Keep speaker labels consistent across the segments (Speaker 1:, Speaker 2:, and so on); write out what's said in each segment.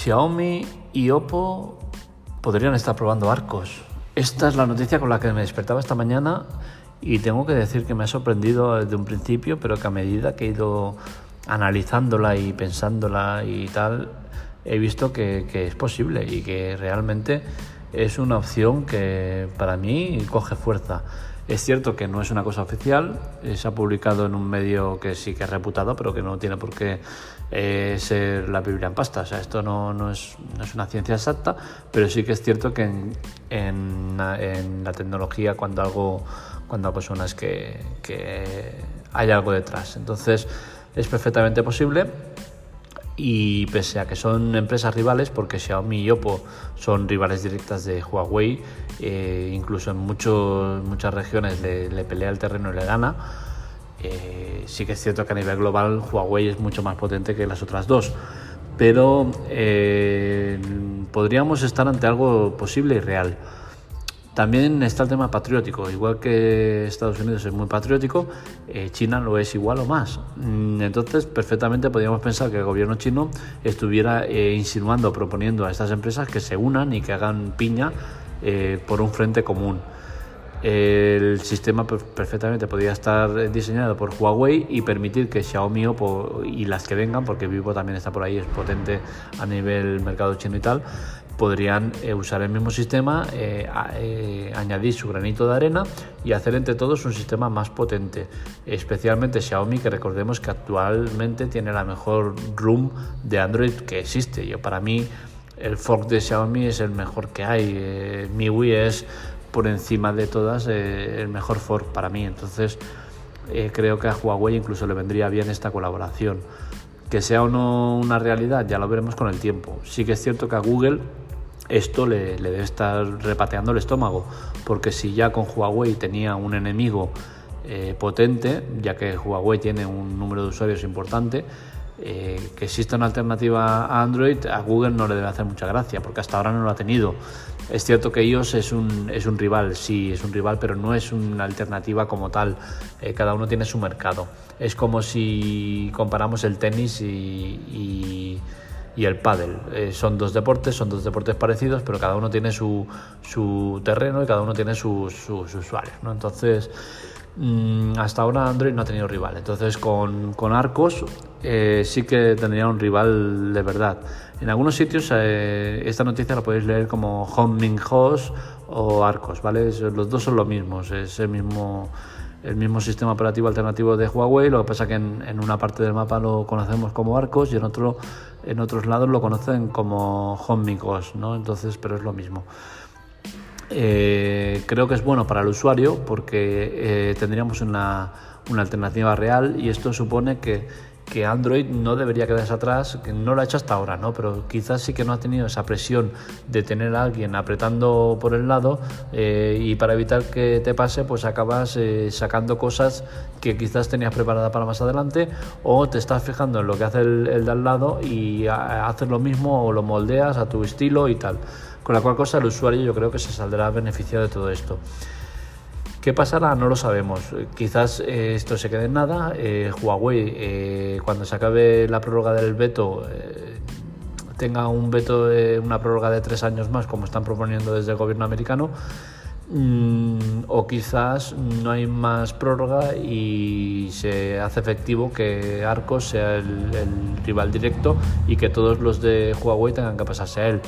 Speaker 1: Xiaomi y Oppo podrían estar probando arcos. Esta es la noticia con la que me despertaba esta mañana y tengo que decir que me ha sorprendido desde un principio, pero que a medida que he ido analizándola y pensándola y tal, he visto que, es posible y que realmente es una opción que para mí coge fuerza. Es cierto que no es una cosa oficial, eh, se ha publicado en un medio que sí que es reputado, pero que no tiene por qué eh, ser la Biblia en pasta. O sea, esto no, no, es, no, es, una ciencia exacta, pero sí que es cierto que en, la tecnología cuando algo, cuando suena es que, que hay algo detrás. Entonces es perfectamente posible y pese a que son empresas rivales, porque Xiaomi y Oppo son rivales directas de Huawei, eh, incluso en muchas regiones le, pelea el terreno y le gana, eh, sí que es cierto que a nivel global Huawei es mucho más potente que las otras dos, pero eh, podríamos estar ante algo posible y real. También está el tema patriótico, igual que Estados Unidos es muy patriótico, eh, China lo es igual o más. Mm, entonces, perfectamente podríamos pensar que el gobierno chino estuviera eh, insinuando, proponiendo a estas empresas que se unan y que hagan piña eh, por un frente común. El sistema perfectamente podría estar diseñado por Huawei y permitir que Xiaomi y las que vengan, porque Vivo también está por ahí, es potente a nivel mercado chino y tal, podrían eh, usar el mismo sistema, eh, eh, añadir su granito de arena y hacer entre todos un sistema más potente. Especialmente Xiaomi, que recordemos que actualmente tiene la mejor room de Android que existe. Yo para mí el fork de Xiaomi es el mejor que hay. MIUI es por encima de todas el mejor fork para mí. Entonces creo que a Huawei incluso le vendría bien esta colaboración. Que sea o no una realidad, ya lo veremos con el tiempo. Sí que es cierto que a Google esto le, debe estar repateando el estómago, porque si ya con Huawei tenía un enemigo eh, potente, ya que Huawei tiene un número de usuarios importante, eh, que exista una alternativa a Android, a Google no le debe hacer mucha gracia, porque hasta ahora no lo ha tenido. Es cierto que iOS es un, es un rival, sí, es un rival, pero no es una alternativa como tal. Eh, cada uno tiene su mercado. Es como si comparamos el tenis y y el pádel. Eh, son dos deportes, son dos deportes parecidos, pero cada uno tiene su, su terreno y cada uno tiene sus usuarios. ¿no? Entonces, hasta ahora Android no ha tenido rival. Entonces, con, con Arcos eh, sí que tendría un rival de verdad. En algunos sitios eh, esta noticia la podéis leer como Homing Host o Arcos, ¿vale? Los dos son lo mismo, es el mismo el mismo sistema operativo alternativo de Huawei, lo que pasa que en, en, una parte del mapa lo conocemos como Arcos y en otro en otros lados lo conocen como HomeMigos, ¿no? Entonces, pero es lo mismo. Eh, creo que es bueno para el usuario porque eh, tendríamos una, una alternativa real y esto supone que que Android no debería quedarse atrás, que no lo ha hecho hasta ahora, ¿no? pero quizás sí que no ha tenido esa presión de tener a alguien apretando por el lado eh, y para evitar que te pase, pues acabas eh, sacando cosas que quizás tenías preparada para más adelante o te estás fijando en lo que hace el, el de al lado y haces lo mismo o lo moldeas a tu estilo y tal. Con la cual cosa el usuario yo creo que se saldrá beneficiado de todo esto. ¿Qué pasará? No lo sabemos. Quizás eh, esto se quede en nada. Eh, Huawei, eh, cuando se acabe la prórroga del veto, tenga un veto, una prórroga de tres años más, como están proponiendo desde el gobierno americano. Mm, o quizás no hay más prórroga y se hace efectivo que Arcos sea el, el rival directo y que todos los de Huawei tengan que pasarse a él.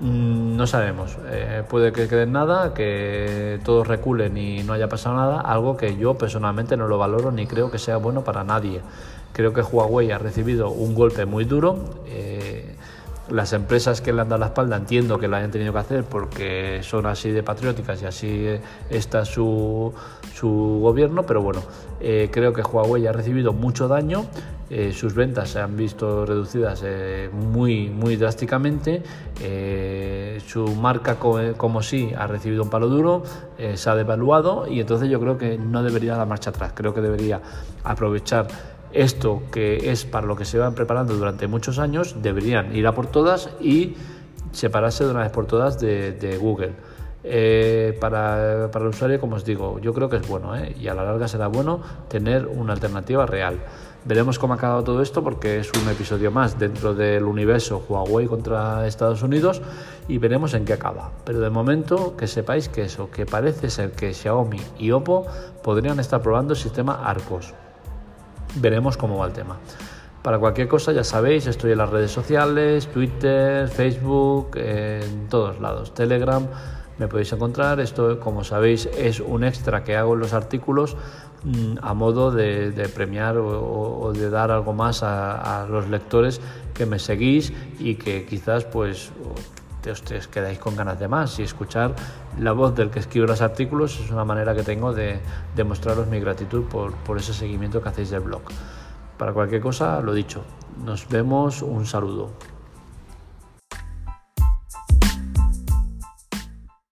Speaker 1: Mm, no sabemos, eh, puede que quede nada, que todos reculen y no haya pasado nada, algo que yo personalmente no lo valoro ni creo que sea bueno para nadie. Creo que Huawei ha recibido un golpe muy duro. Eh, las empresas que le han dado la espalda entiendo que lo hayan tenido que hacer porque son así de patrióticas y así está su, su gobierno, pero bueno, eh, creo que Huawei ha recibido mucho daño, eh, sus ventas se han visto reducidas eh, muy, muy drásticamente, su marca como, sí ha recibido un palo duro, se ha devaluado y entonces yo creo que no debería dar marcha atrás, creo que debería aprovechar esto que es para lo que se van preparando durante muchos años, deberían ir a por todas y separarse de una vez por todas de, Google. Eh, para, para, el usuario, como os digo, yo creo que es bueno ¿eh? y a la larga será bueno tener una alternativa real. Veremos cómo ha acabado todo esto porque es un episodio más dentro del universo Huawei contra Estados Unidos y veremos en qué acaba. Pero de momento que sepáis que eso, que parece ser que Xiaomi y Oppo podrían estar probando el sistema Arcos. Veremos cómo va el tema. Para cualquier cosa ya sabéis, estoy en las redes sociales, Twitter, Facebook, en todos lados, Telegram me podéis encontrar. Esto, como sabéis, es un extra que hago en los artículos mm, a modo de, premiar o, de dar algo más a, los lectores que me seguís y que quizás pues os, quedáis con ganas de más y escuchar la voz del que escribe los artículos es una manera que tengo de, demostraros mi gratitud por, por ese seguimiento que hacéis del blog. Para cualquier cosa, lo dicho, nos vemos, un saludo.